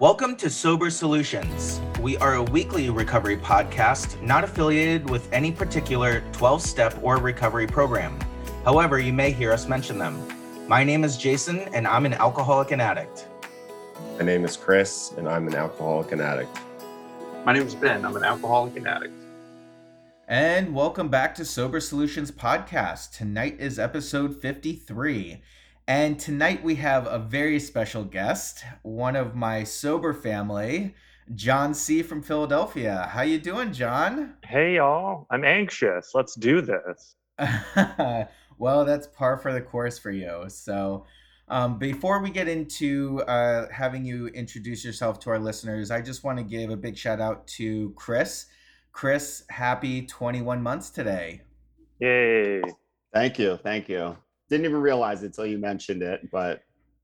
Welcome to Sober Solutions. We are a weekly recovery podcast not affiliated with any particular 12 step or recovery program. However, you may hear us mention them. My name is Jason, and I'm an alcoholic and addict. My name is Chris, and I'm an alcoholic and addict. My name is Ben. I'm an alcoholic and addict. And welcome back to Sober Solutions Podcast. Tonight is episode 53. And tonight we have a very special guest, one of my sober family, John C from Philadelphia. How you doing, John? Hey y'all. I'm anxious. Let's do this. well, that's par for the course for you. So, um, before we get into uh, having you introduce yourself to our listeners, I just want to give a big shout out to Chris. Chris, happy 21 months today. Yay. Thank you. Thank you. Didn't even realize it until you mentioned it, but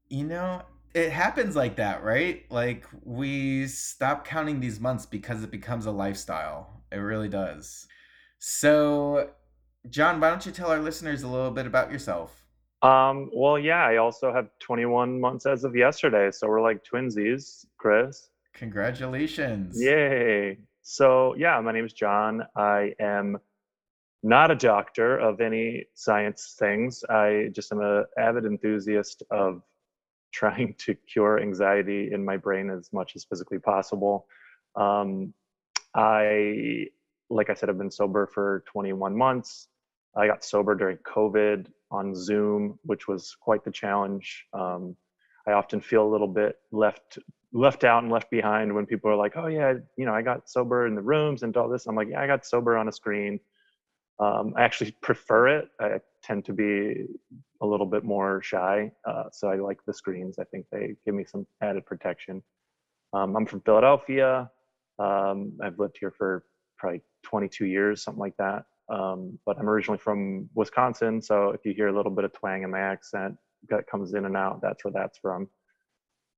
you know, it happens like that, right? Like we stop counting these months because it becomes a lifestyle. It really does. So, John, why don't you tell our listeners a little bit about yourself? Um, well, yeah, I also have 21 months as of yesterday, so we're like twinsies, Chris. Congratulations. Yay. So, yeah, my name is John. I am not a doctor of any science things. I just am an avid enthusiast of trying to cure anxiety in my brain as much as physically possible. Um, I, like I said, I've been sober for 21 months. I got sober during COVID on Zoom, which was quite the challenge. Um, I often feel a little bit left left out and left behind when people are like, "Oh yeah, you know, I got sober in the rooms and all this." I'm like, "Yeah, I got sober on a screen." Um, I actually prefer it. I tend to be a little bit more shy, uh, so I like the screens. I think they give me some added protection. Um, I'm from Philadelphia. Um, I've lived here for probably 22 years, something like that. Um, but I'm originally from Wisconsin, so if you hear a little bit of twang in my accent that comes in and out, that's where that's from.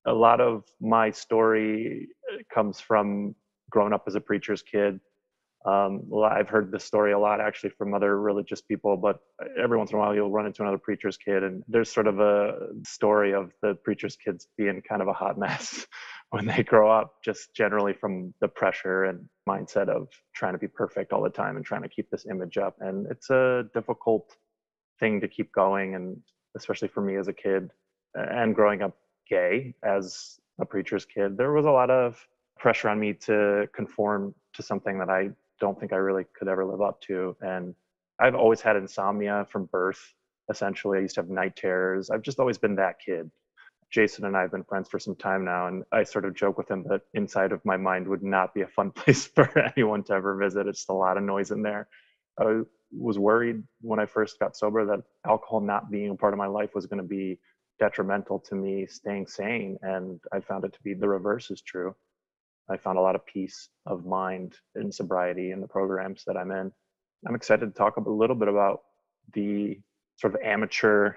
A lot of my story uh, comes from growing up as a preacher's kid um, I've heard this story a lot actually from other religious people, but every once in a while you'll run into another preacher's kid, and there's sort of a story of the preacher's kids being kind of a hot mess when they grow up, just generally from the pressure and mindset of trying to be perfect all the time and trying to keep this image up. And it's a difficult thing to keep going, and especially for me as a kid and growing up gay as a preacher's kid, there was a lot of pressure on me to conform to something that I don't think I really could ever live up to. And I've always had insomnia from birth. Essentially, I used to have night terrors. I've just always been that kid. Jason and I have been friends for some time now, and I sort of joke with him that inside of my mind would not be a fun place for anyone to ever visit. It's just a lot of noise in there. I was worried when I first got sober that alcohol not being a part of my life was going to be detrimental to me staying sane, and I found it to be the reverse is true. I found a lot of peace of mind in sobriety in the programs that I'm in. I'm excited to talk a little bit about the sort of amateur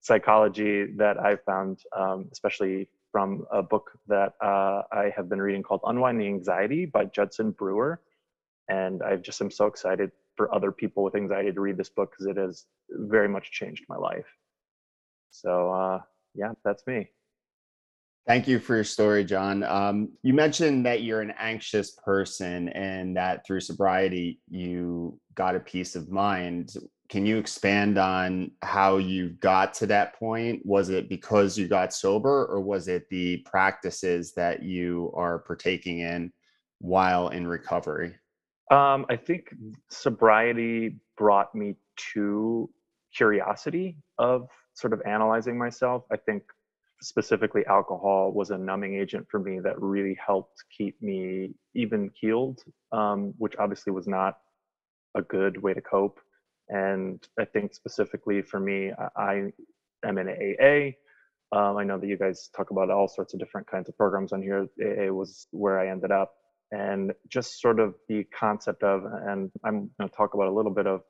psychology that I found, um, especially from a book that uh, I have been reading called Unwinding Anxiety by Judson Brewer. And I just am so excited for other people with anxiety to read this book because it has very much changed my life. So, uh, yeah, that's me. Thank you for your story, John. Um, you mentioned that you're an anxious person and that through sobriety you got a peace of mind. Can you expand on how you got to that point? Was it because you got sober, or was it the practices that you are partaking in while in recovery? Um, I think sobriety brought me to curiosity of sort of analyzing myself. I think specifically alcohol was a numbing agent for me that really helped keep me even keeled um, which obviously was not a good way to cope. And i think specifically for me i, am in aa um, i know that you guys talk about all sorts of different kinds of programs on here. Aa was where i ended up. And just sort of the concept of and i'm going to talk about a little bit of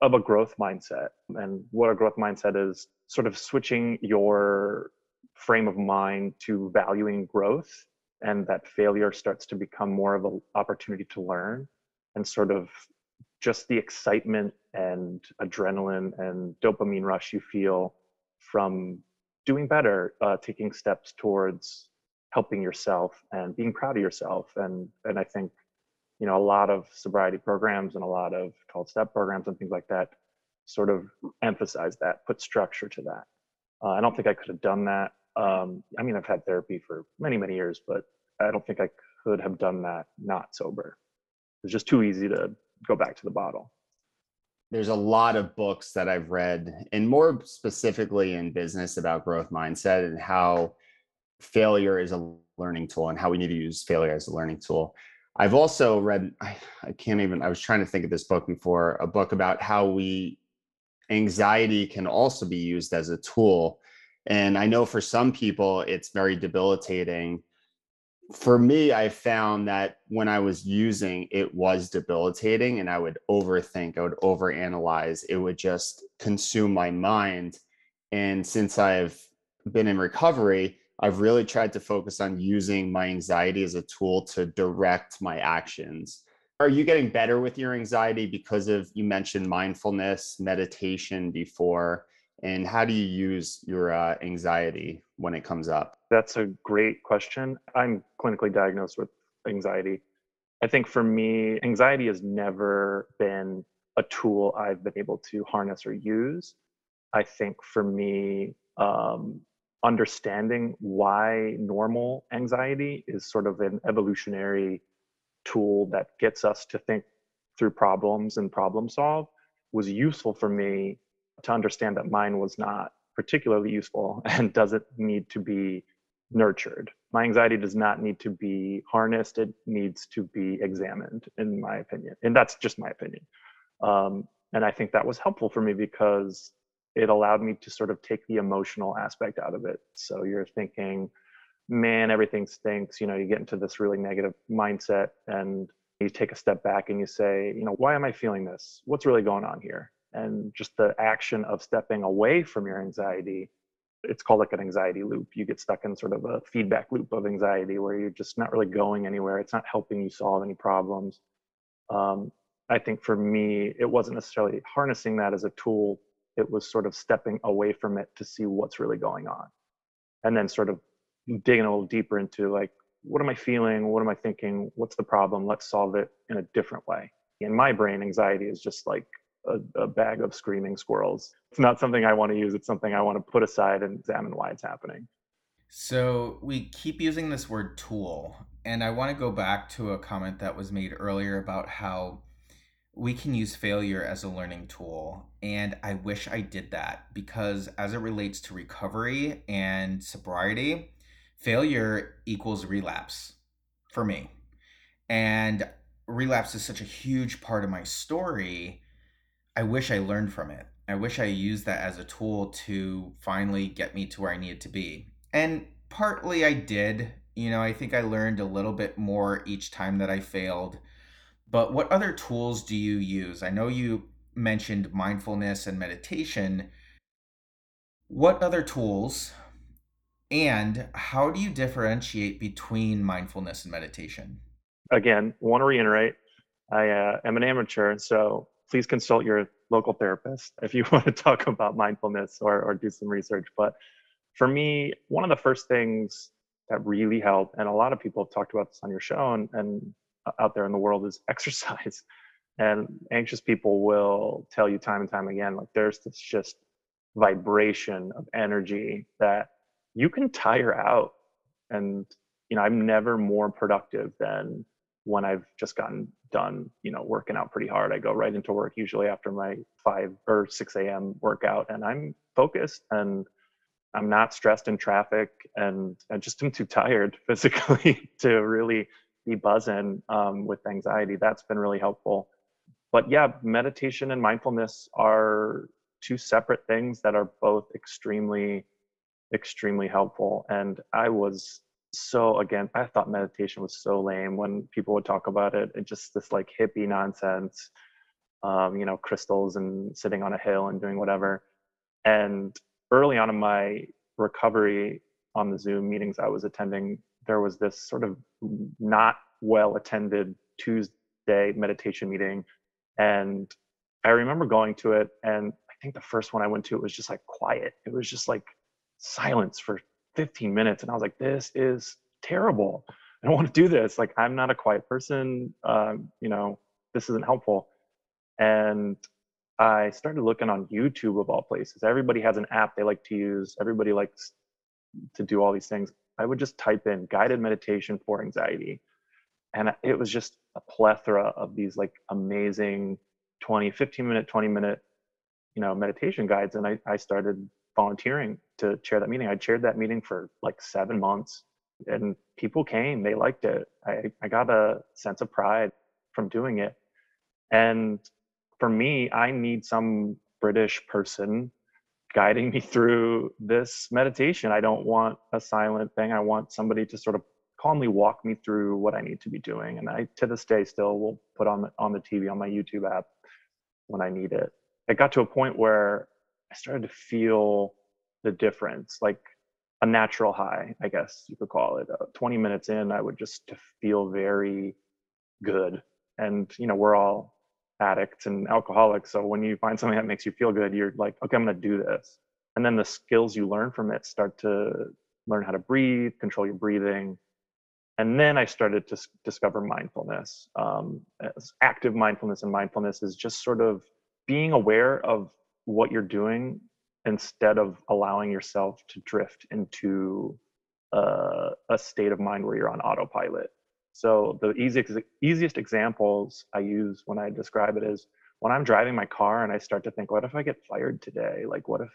of a growth mindset. And what a growth mindset is sort of switching your frame of mind to valuing growth and that failure starts to become more of an opportunity to learn and sort of just the excitement and adrenaline and dopamine rush you feel from doing better uh, taking steps towards helping yourself and being proud of yourself. And and i think you know a lot of sobriety programs and a lot of 12 step programs and things like that sort of emphasize that put structure to that. Uh, i don't think i could have done that um, i mean i've had therapy for many many years but i don't think i could have done that not sober it's just too easy to go back to the bottle there's a lot of books that I've read, and more specifically in business about growth mindset and how failure is a learning tool and how we need to use failure as a learning tool. I've also read, I, I can't even, I was trying to think of this book before, a book about how we, anxiety can also be used as a tool. And I know for some people, it's very debilitating for me, I found that when I was using, it was debilitating and I would overthink, I would overanalyze, it would just consume my mind. And since I've been in recovery, I've really tried to focus on using my anxiety as a tool to direct my actions. Are you getting better with your anxiety because of you mentioned mindfulness, meditation before? And how do you use your uh, anxiety when it comes up? That's a great question. I'm clinically diagnosed with anxiety. I think for me, anxiety has never been a tool I've been able to harness or use. I think for me, um, understanding why normal anxiety is sort of an evolutionary tool that gets us to think through problems and problem solve was useful for me to understand that mine was not particularly useful and doesn't need to be nurtured. My anxiety does not need to be harnessed, it needs to be examined, in my opinion. And that's just my opinion. Um, and I think that was helpful for me because it allowed me to sort of take the emotional aspect out of it. So you're thinking, man, everything stinks. You know, you get into this really negative mindset and you take a step back and you say, you know, why am I feeling this? What's really going on here? And just the action of stepping away from your anxiety it's called like an anxiety loop. You get stuck in sort of a feedback loop of anxiety where you're just not really going anywhere. It's not helping you solve any problems. Um, i think for me it wasn't necessarily harnessing that as a tool. It was sort of stepping away from it to see what's really going on and then sort of digging a little deeper into like what am i feeling? What am i thinking? What's the problem? Let's solve it in a different way. In my brain anxiety is just like a, a, bag of screaming squirrels. It's not something I want to use. It's something I want to put aside and examine why it's happening. So we keep using this word tool, and I want to go back to a comment that was made earlier about how we can use failure as a learning tool. And I wish I did that because as it relates to recovery and sobriety, failure equals relapse for me. And relapse is such a huge part of my story I wish I learned from it. I wish I used that as a tool to finally get me to where I needed to be. And partly I did. You know, I think I learned a little bit more each time that I failed. But what other tools do you use? I know you mentioned mindfulness and meditation. What other tools and how do you differentiate between mindfulness and meditation? Again, want to reiterate I uh, am an amateur, so please consult your local therapist if you want to talk about mindfulness or, or do some research. But for me, one of the first things that really helped, and a lot of people have talked about this on your show and, and uh, out there in the world, is exercise. And anxious people will tell you time and time again, like there's this just vibration of energy that you can tire out. And, you know, I'm never more productive than when I've just gotten done, you know, working out pretty hard. I go right into work usually after my 5 or 6 a.m. workout and I'm focused and I'm not stressed in traffic and I just am too tired physically to really be buzzing um, with anxiety. That's been really helpful. But yeah, meditation and mindfulness are two separate things that are both extremely, extremely helpful. And I was so again i thought meditation was so lame when people would talk about it. And just this like hippie nonsense um, you know crystals and sitting on a hill and doing whatever. And early on in my recovery on the zoom meetings i was attending there was this sort of not well attended tuesday meditation meeting. And i remember going to it and i think the first one i went to it was just like quiet. It was just like silence for 15 minutes and i was like this is terrible. I don't want to do this. Like, I'm not a quiet person. Um, you know, this isn't helpful. And I started looking on YouTube of all places. Everybody has an app they like to use. Everybody likes to do all these things. I would just type in guided meditation for anxiety. And it was just a plethora of these like amazing 20, 15 minute, 20 minute, you know, meditation guides. And I, I started volunteering to chair that meeting. I chaired that meeting for like seven months and people came, they liked it. I, I got a sense of pride from doing it. And for me, I need some British person guiding me through this meditation. I don't want a silent thing. I want somebody to sort of calmly walk me through what I need to be doing. And I, to this day, still will put on the, on the TV on my YouTube app when I need it. It got to a point where I started to feel the difference, like a natural high, I guess you could call it. Uh, 20 minutes in, I would just feel very good. And, you know, we're all addicts and alcoholics. So when you find something that makes you feel good, you're like, okay, I'm going to do this. And then the skills you learn from it start to learn how to breathe, control your breathing. And then I started to discover mindfulness. Um, active mindfulness and mindfulness is just sort of being aware of what you're doing instead of allowing yourself to drift into uh, a state of mind where you're on autopilot. So the easiest easiest examples I use when I describe it is when I'm driving my car and I start to think, what if I get fired today? Like, what if,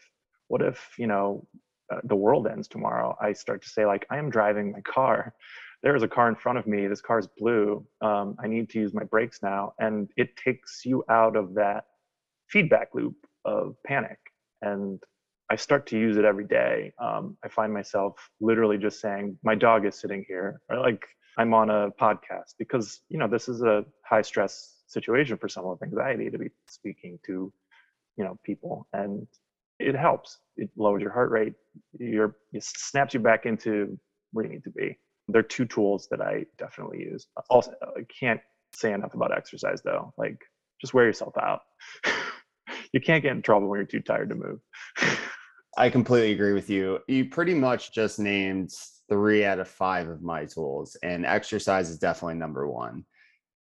what if you know, uh, the world ends tomorrow? I start to say, like, I am driving my car. There is a car in front of me. This car is blue. Um, I need to use my brakes now, and it takes you out of that feedback loop of panic. And I start to use it every day. Um, I find myself literally just saying, "My dog is sitting here," or like I'm on a podcast because you know this is a high stress situation for someone with anxiety to be speaking to you know people and it helps. It lowers your heart rate. Your it snaps you back into where you need to be. There are two tools that i definitely use. Also i can't say enough about exercise though. Like just wear yourself out you can't get in trouble when you're too tired to move i completely agree with you you pretty much just named three out of five of my tools, and exercise is definitely number one.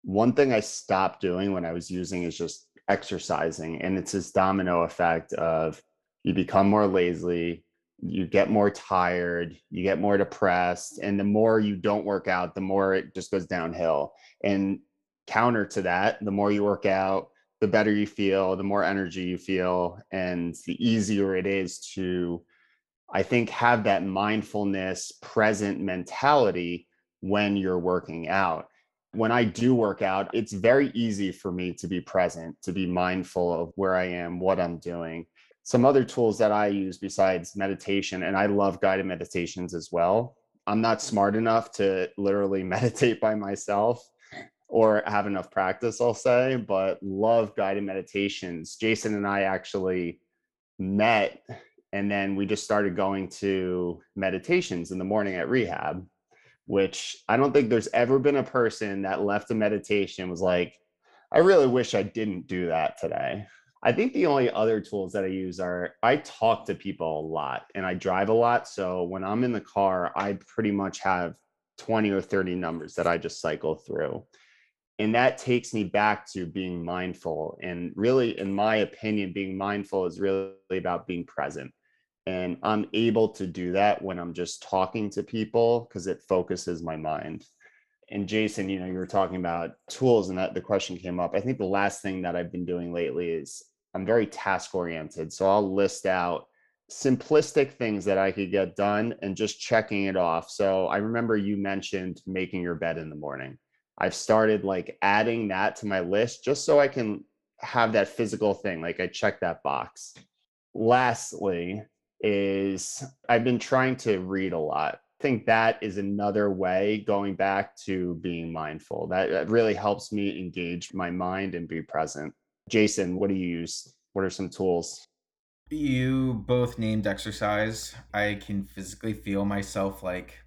One thing I stopped doing when I was using is just exercising, and it's this domino effect of you become more lazy, you get more tired, you get more depressed, and the more you don't work out, the more it just goes downhill. And counter to that, the more you work out, the better you feel, the more energy you feel, and the easier it is to I think have that mindfulness present mentality when you're working out. When I do work out, it's very easy for me to be present, to be mindful of where I am, what I'm doing. Some other tools that I use besides meditation, and I love guided meditations as well. I'm not smart enough to literally meditate by myself or have enough practice, I'll say, but love guided meditations. Jason and I actually met and then we just started going to meditations in the morning at rehab which i don't think there's ever been a person that left a meditation was like i really wish i didn't do that today i think the only other tools that i use are i talk to people a lot and i drive a lot so when i'm in the car i pretty much have 20 or 30 numbers that i just cycle through and that takes me back to being mindful. And really in my opinion being mindful is really about being present. And i'm able to do that when i'm just talking to people because it focuses my mind. And jason you know you were talking about tools and that the question came up. I think the last thing that i've been doing lately is i'm very task oriented. So i'll list out simplistic things that i could get done and just checking it off. So i remember you mentioned making your bed in the morning i've started like adding that to my list just so i can have that physical thing like i check that box lastly is I've been trying to read a lot. I think that is another way going back to being mindful. That, that really helps me engage my mind and be present. Jason, what do you use? What are some tools? You both named exercise. I can physically feel myself like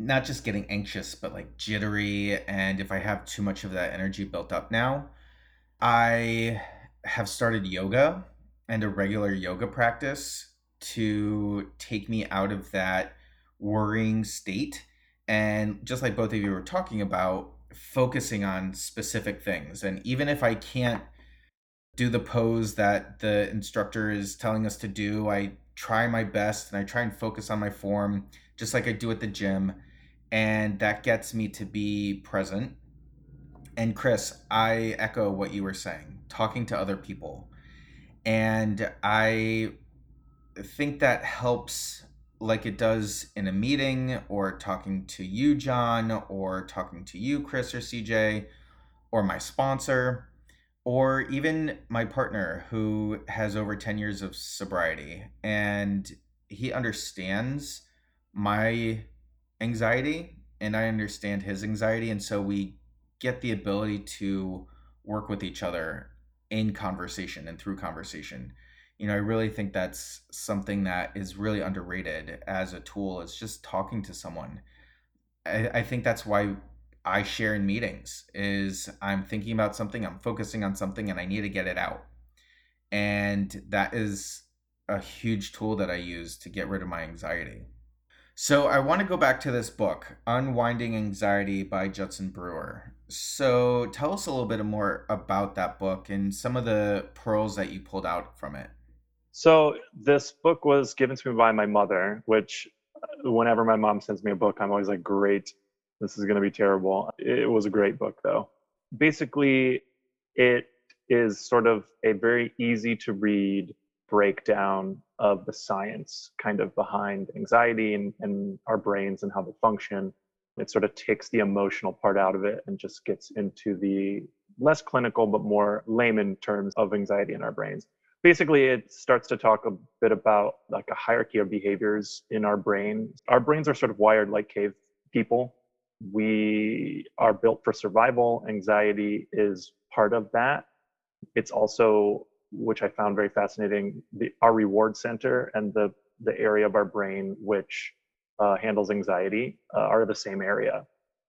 not just getting anxious, but like jittery. And if I have too much of that energy built up now, I have started yoga and a regular yoga practice to take me out of that worrying state and just like both of you were talking about focusing on specific things and even if i can't do the pose that the instructor is telling us to do i try my best and i try and focus on my form just like i do at the gym and that gets me to be present. And chris i echo what you were saying talking to other people. And i think that helps like it does in a meeting or talking to you, John, or talking to you, Chris or CJ, or my sponsor, or even my partner who has over 10 years of sobriety. And he understands my anxiety and I understand his anxiety. And so we get the ability to work with each other in conversation and through conversation you know, I really think that's something that is really underrated as a tool. Is just talking to someone. I, I think that's why I share in meetings. Is I'm thinking about something, I'm focusing on something, and I need to get it out. And that is a huge tool that I use to get rid of my anxiety. So I want to go back to this book, Unwinding Anxiety by Judson Brewer. So tell us a little bit more about that book and some of the pearls that you pulled out from it. So this book was given to me by my mother, which uh, whenever my mom sends me a book, I'm always like, great, this is going to be terrible. It was a great book though. Basically, it is sort of a very easy to read breakdown of the science kind of behind anxiety and, and our brains and how they function. It sort of takes the emotional part out of it and just gets into the less clinical but more layman terms of anxiety in our brains. Basically it starts to talk a bit about like a hierarchy of behaviors in our brain. Our brains are sort of wired like cave people. We are built for survival. Anxiety is part of that. It's also which i found very fascinating the, our reward center and the the area of our brain which uh, handles anxiety uh, are the same area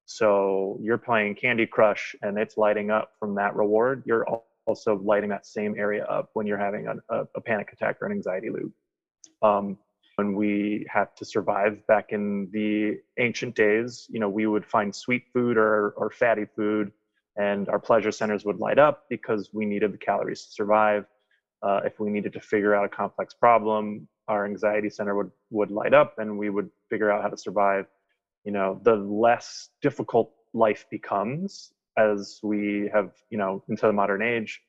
so you're playing candy crush and it's lighting up from that reward you're also lighting that same area up when you're having a, a, panic attack or an anxiety loop. Um, when we had to survive back in the ancient days, you know, we would find sweet food or, or fatty food, and our pleasure centers would light up because we needed the calories to survive. Uh, if we needed to figure out a complex problem, our anxiety center would would light up, and we would figure out how to survive. You know, the less difficult life becomes, as we have, you know, into the modern age,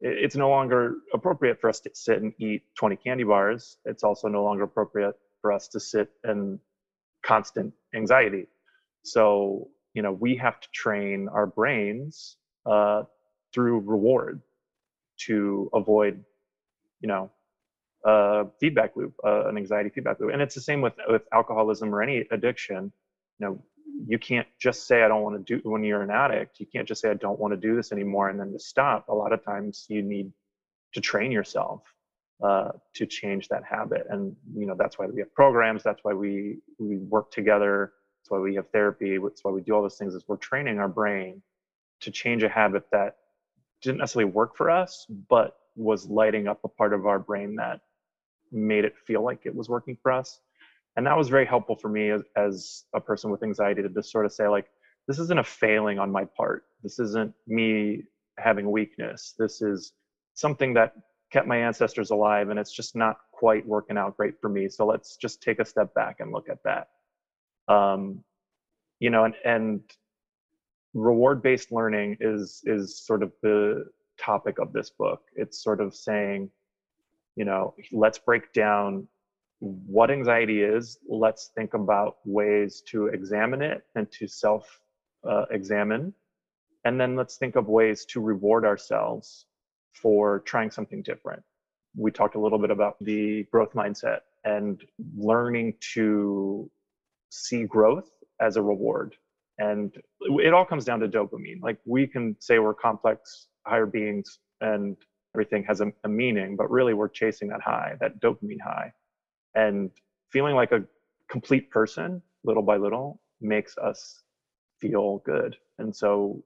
it's no longer appropriate for us to sit and eat 20 candy bars. It's also no longer appropriate for us to sit in constant anxiety. So, you know, we have to train our brains uh, through reward to avoid, you know, a feedback loop, uh, an anxiety feedback loop. And it's the same with with alcoholism or any addiction. You know, you can't just say i don't want to do when you're an addict you can't just say i don't want to do this anymore and then to stop a lot of times you need to train yourself uh, to change that habit and you know that's why we have programs that's why we we work together that's why we have therapy. That's why we do all those things is we're training our brain to change a habit that didn't necessarily work for us but was lighting up a part of our brain that made it feel like it was working for us. And that was very helpful for me as, as a person with anxiety to just sort of say like this isn't a failing on my part. This isn't me having weakness. This is something that kept my ancestors alive and it's just not quite working out great for me. So let's just take a step back and look at that um, you know and, and reward based learning is is sort of the topic of this book it's sort of saying you know let's break down what anxiety is, let's think about ways to examine it and to self uh, examine. And then let's think of ways to reward ourselves for trying something different. We talked a little bit about the growth mindset and learning to see growth as a reward. And it all comes down to dopamine. Like we can say we're complex, higher beings, and everything has a, a meaning, but really we're chasing that high, that dopamine high and feeling like a complete person little by little makes us feel good and so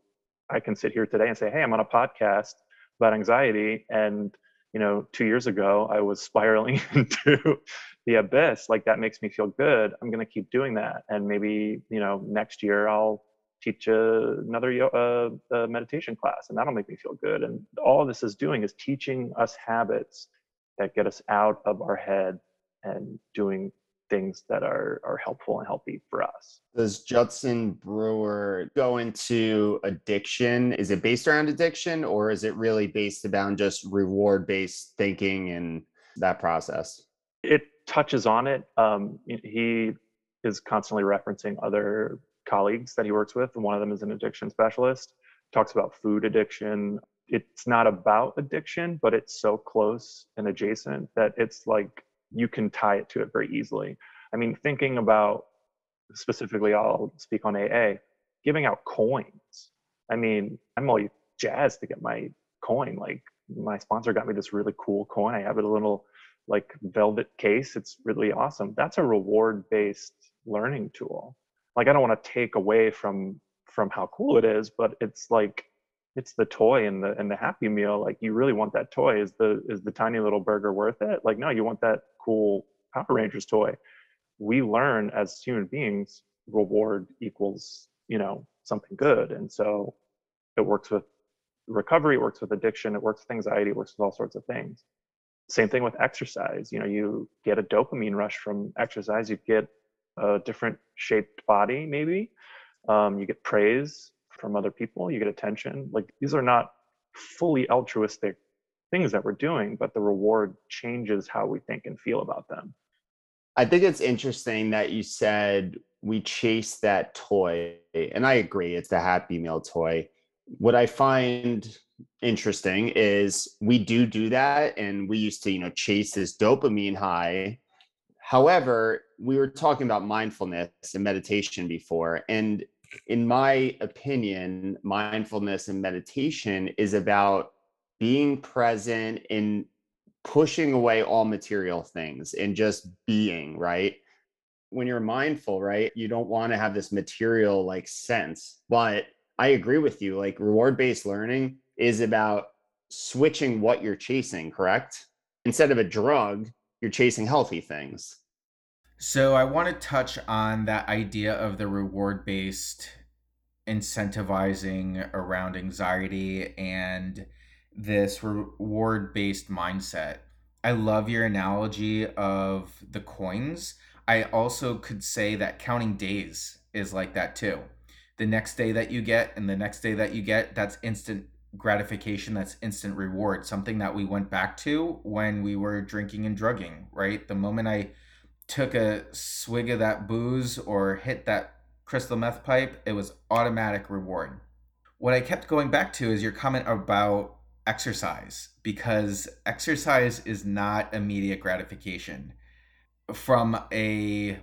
i can sit here today and say hey i'm on a podcast about anxiety and you know two years ago i was spiraling into the abyss like that makes me feel good i'm going to keep doing that and maybe you know next year i'll teach a, another uh, a meditation class and that'll make me feel good and all this is doing is teaching us habits that get us out of our head and doing things that are are helpful and healthy for us. Does Judson Brewer go into addiction? Is it based around addiction or is it really based around just reward based thinking and that process? It touches on it. Um, he is constantly referencing other colleagues that he works with, and one of them is an addiction specialist. Talks about food addiction. It's not about addiction, but it's so close and adjacent that it's like you can tie it to it very easily. I mean, thinking about specifically, I'll speak on AA, giving out coins. I mean, I'm all jazzed to get my coin. Like my sponsor got me this really cool coin. I have it a little like velvet case. It's really awesome. That's a reward based learning tool. Like I don't want to take away from from how cool it is, but it's like it's the toy and the and the happy meal like you really want that toy is the is the tiny little burger worth it like no you want that cool power rangers toy we learn as human beings reward equals you know something good and so it works with recovery it works with addiction it works with anxiety it works with all sorts of things same thing with exercise you know you get a dopamine rush from exercise you get a different shaped body maybe um, you get praise from other people, you get attention. Like these are not fully altruistic things that we're doing, but the reward changes how we think and feel about them. I think it's interesting that you said we chase that toy, and I agree, it's the Happy Meal toy. What I find interesting is we do do that, and we used to, you know, chase this dopamine high. However, we were talking about mindfulness and meditation before, and in my opinion, mindfulness and meditation is about being present and pushing away all material things and just being, right? When you're mindful, right, you don't want to have this material like sense. But I agree with you. Like reward based learning is about switching what you're chasing, correct? Instead of a drug, you're chasing healthy things. So I want to touch on that idea of the reward based incentivizing around anxiety and this reward based mindset. I love your analogy of the coins. I also could say that counting days is like that too. The next day that you get and the next day that you get, that's instant gratification, that's instant reward, something that we went back to when we were drinking and drugging, right? The moment I took a swig of that booze or hit that crystal meth pipe, it was automatic reward. What I kept going back to is your comment about exercise, because exercise is not immediate gratification from a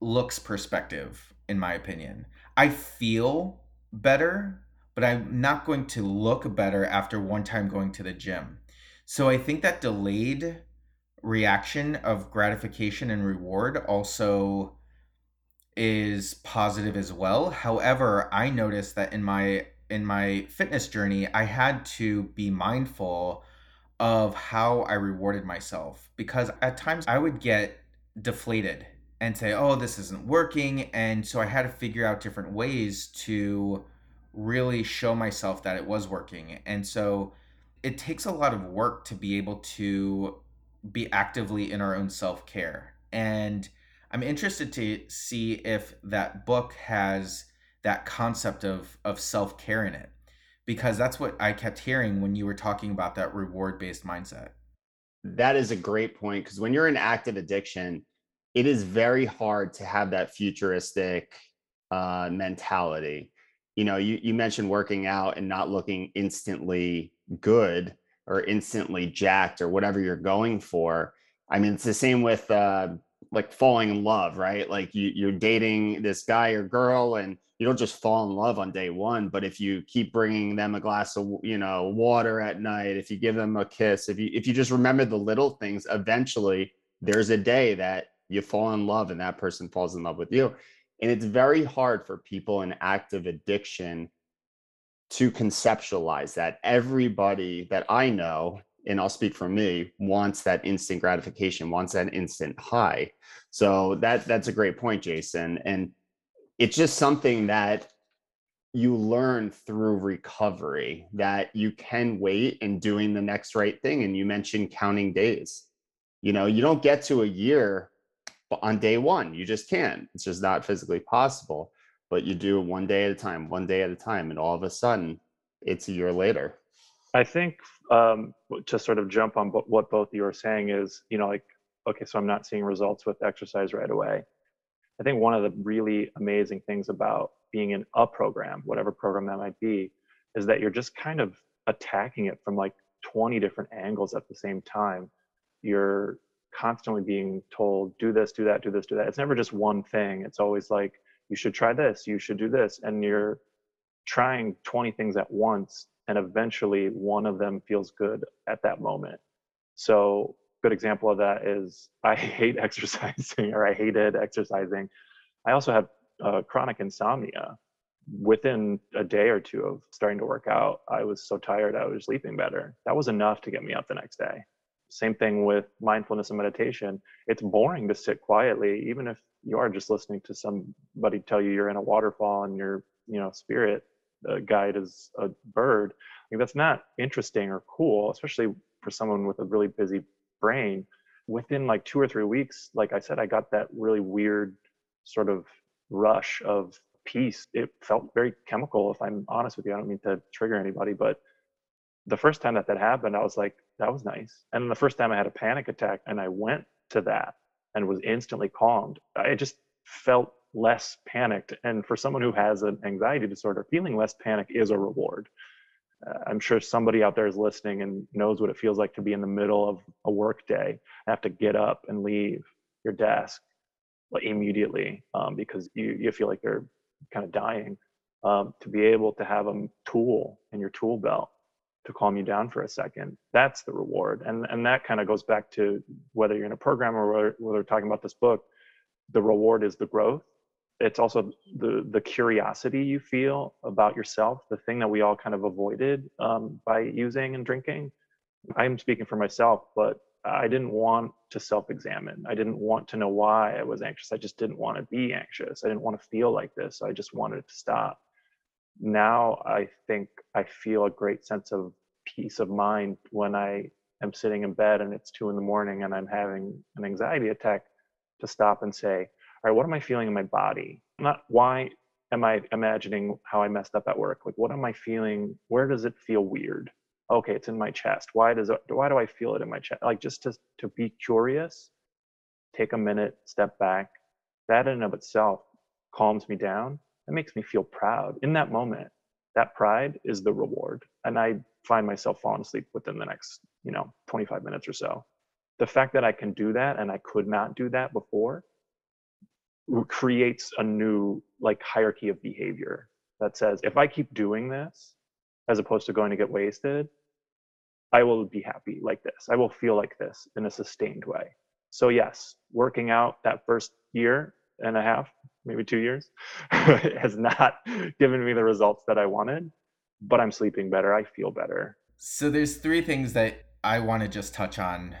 looks perspective, in my opinion. I feel better, but I'm not going to look better after one time going to the gym. So I think that delayed reaction of gratification and reward also is positive as well. However, I noticed that in my in my fitness journey, I had to be mindful of how I rewarded myself because at times I would get deflated and say, "Oh, this isn't working." And so I had to figure out different ways to really show myself that it was working. And so it takes a lot of work to be able to be actively in our own self care. And I'm interested to see if that book has that concept of of self care in it, because that's what I kept hearing when you were talking about that reward based mindset. That is a great point because when you're in active addiction, it is very hard to have that futuristic uh, mentality. You know, you you mentioned working out and not looking instantly good or instantly jacked or whatever you're going for. I mean, it's the same with uh, like falling in love, right? Like you you're dating this guy or girl, and you don't just fall in love on day one. But if you keep bringing them a glass of you know water at night, if you give them a kiss, if you if you just remember the little things, eventually there's a day that you fall in love and that person falls in love with you. And it's very hard for people in active addiction to conceptualize that everybody that I know and I'll speak for me, wants that instant gratification, wants that instant high. So that that's a great point, Jason. And it's just something that you learn through recovery that you can wait and doing the next right thing. And you mentioned counting days. You know, you don't get to a year on day one. You just can't. It's just not physically possible. But you do one day at a time, one day at a time, and all of a sudden, it's a year later. I think um, to sort of jump on what both you are saying is, you know, like, okay, so I'm not seeing results with exercise right away. I think one of the really amazing things about being in a program, whatever program that might be, is that you're just kind of attacking it from like 20 different angles at the same time. You're constantly being told, do this, do that, do this, do that. It's never just one thing. It's always like, you should try this, you should do this. And you're trying 20 things at once. And eventually one of them feels good at that moment. So, good example of that is I hate exercising or I hated exercising. I also have uh, chronic insomnia. Within a day or two of starting to work out, I was so tired I was sleeping better. That was enough to get me up the next day. Same thing with mindfulness and meditation. It's boring to sit quietly, even if you are just listening to somebody tell you you're in a waterfall and your, you know, spirit uh, guide is a bird. That's not interesting or cool, especially for someone with a really busy brain. Within like two or three weeks, like I said, I got that really weird sort of rush of peace. It felt very chemical, if I'm honest with you. I don't mean to trigger anybody, but the first time that that happened, I was like, that was nice. And then the first time I had a panic attack and I went to that and was instantly calmed, I just felt less panicked. And for someone who has an anxiety disorder, feeling less panic is a reward. Uh, I'm sure somebody out there is listening and knows what it feels like to be in the middle of a work day, have to get up and leave your desk immediately um, because you, you feel like you're kind of dying. Um, to be able to have a tool in your tool belt to calm you down for a second, that's the reward. And, and that kind of goes back to whether you're in a program or whether, whether we're talking about this book, the reward is the growth. It's also the, the curiosity you feel about yourself, the thing that we all kind of avoided um, by using and drinking. I'm speaking for myself, but I didn't want to self examine. I didn't want to know why I was anxious. I just didn't want to be anxious. I didn't want to feel like this. I just wanted to stop. Now I think I feel a great sense of peace of mind when I am sitting in bed and it's two in the morning and I'm having an anxiety attack to stop and say, all right, what am I feeling in my body? Not why am I imagining how I messed up at work? Like, what am I feeling? Where does it feel weird? okay it's in my chest why does it why do i feel it in my chest like just to to be curious take a minute step back that in and of itself calms me down it makes me feel proud in that moment that pride is the reward and i find myself falling asleep within the next you know 25 minutes or so the fact that i can do that and i could not do that before creates a new like hierarchy of behavior that says if i keep doing this as opposed to going to get wasted I will be happy like this. I will feel like this in a sustained way. So, yes, working out that first year and a half, maybe two years, has not given me the results that I wanted, but I'm sleeping better. I feel better. So, there's three things that I want to just touch on.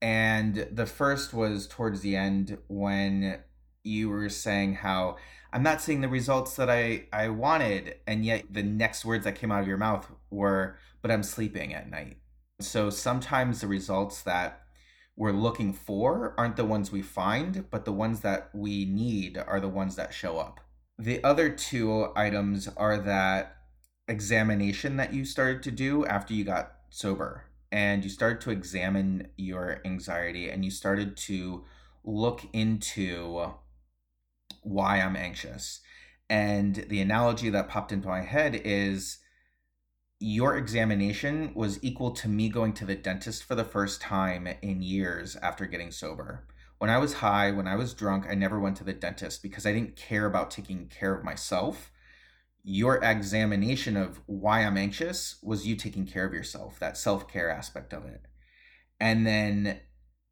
And the first was towards the end when you were saying how I'm not seeing the results that I, I wanted. And yet the next words that came out of your mouth were, but I'm sleeping at night. So sometimes the results that we're looking for aren't the ones we find, but the ones that we need are the ones that show up. The other two items are that examination that you started to do after you got sober and you started to examine your anxiety and you started to look into why I'm anxious. And the analogy that popped into my head is your examination was equal to me going to the dentist for the first time in years after getting sober. When I was high, when I was drunk, I never went to the dentist because I didn't care about taking care of myself. Your examination of why I'm anxious was you taking care of yourself, that self care aspect of it. And then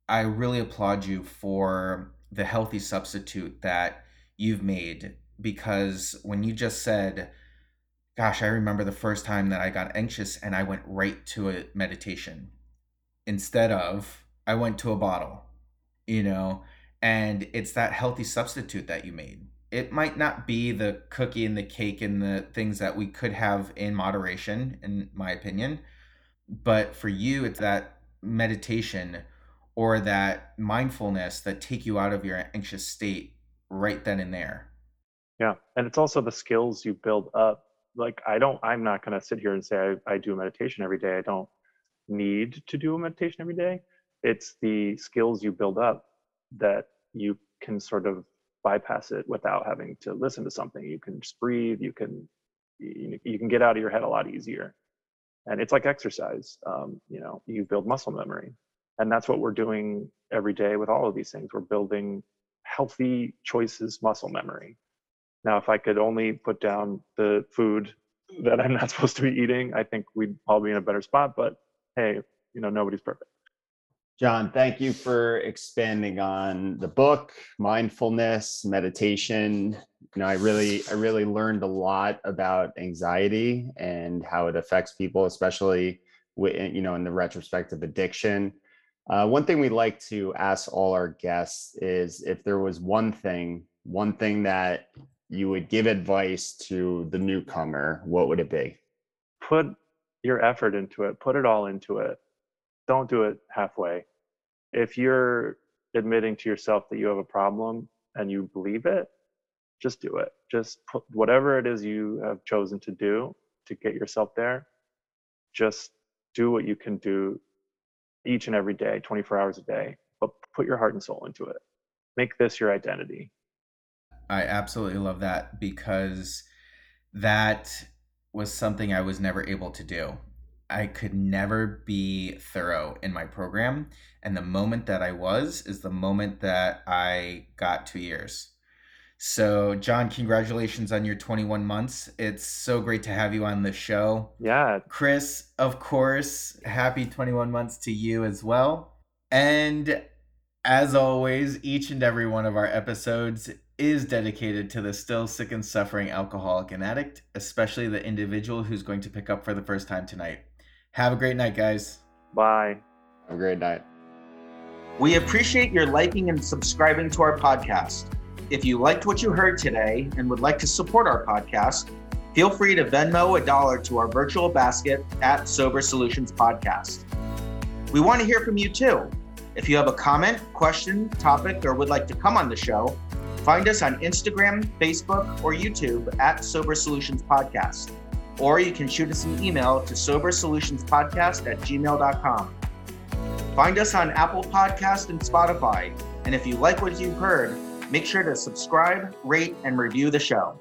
I really applaud you for the healthy substitute that you've made because when you just said, gosh, I remember the first time that I got anxious and I went right to a meditation. instead of I went to a bottle, you know, and it's that healthy substitute that you made. It might not be the cookie and the cake and the things that we could have in moderation, in my opinion. But for you, it's that meditation or that mindfulness that take you out of your anxious state right then and there. Yeah. And it's also the skills you build up. Like, I don't, I'm not going to sit here and say I, I do meditation every day. I don't need to do a meditation every day. It's the skills you build up that you can sort of bypass it without having to listen to something. You can just breathe. You can, you, can get out of your head a lot easier. And it's like exercise. Um, you know, you build muscle memory. And that's what we're doing every day with all of these things. We're building healthy choices muscle memory. Now, if I could only put down the food that I'm not supposed to be eating, I think we'd all be in a better spot. But hey, you know, nobody's perfect. John, thank you for expanding on the book, mindfulness, meditation. You know, I really, I really learned a lot about anxiety and how it affects people, especially you know, in the retrospect of addiction. Uh, one thing we like to ask all our guests is if there was one thing, one thing that you would give advice to the newcomer, what would it be? Put your effort into it, put it all into it don't do it halfway. If you're admitting to yourself that you have a problem and you believe it, just do it. Just put whatever it is you have chosen to do to get yourself there, just do what you can do each and every day, 24 hours a day, but put your heart and soul into it. Make this your identity. I absolutely love that because that was something I was never able to do. I could never be thorough in my program. And the moment that I was is the moment that I got two years. So, John, congratulations on your 21 months. It's so great to have you on the show. Yeah. Chris, of course, happy 21 months to you as well. And as always, each and every one of our episodes is dedicated to the still sick and suffering alcoholic and addict, especially the individual who's going to pick up for the first time tonight. Have a great night, guys. Bye. Have a great night. We appreciate your liking and subscribing to our podcast. If you liked what you heard today and would like to support our podcast, feel free to Venmo a dollar to our virtual basket at Sober Solutions Podcast. We want to hear from you too. If you have a comment, question, topic, or would like to come on the show, find us on Instagram, Facebook, or YouTube at Sober Solutions Podcast or you can shoot us an email to sobersolutionspodcast at gmail.com. Find us on Apple Podcast and Spotify. And if you like what you've heard, make sure to subscribe, rate, and review the show.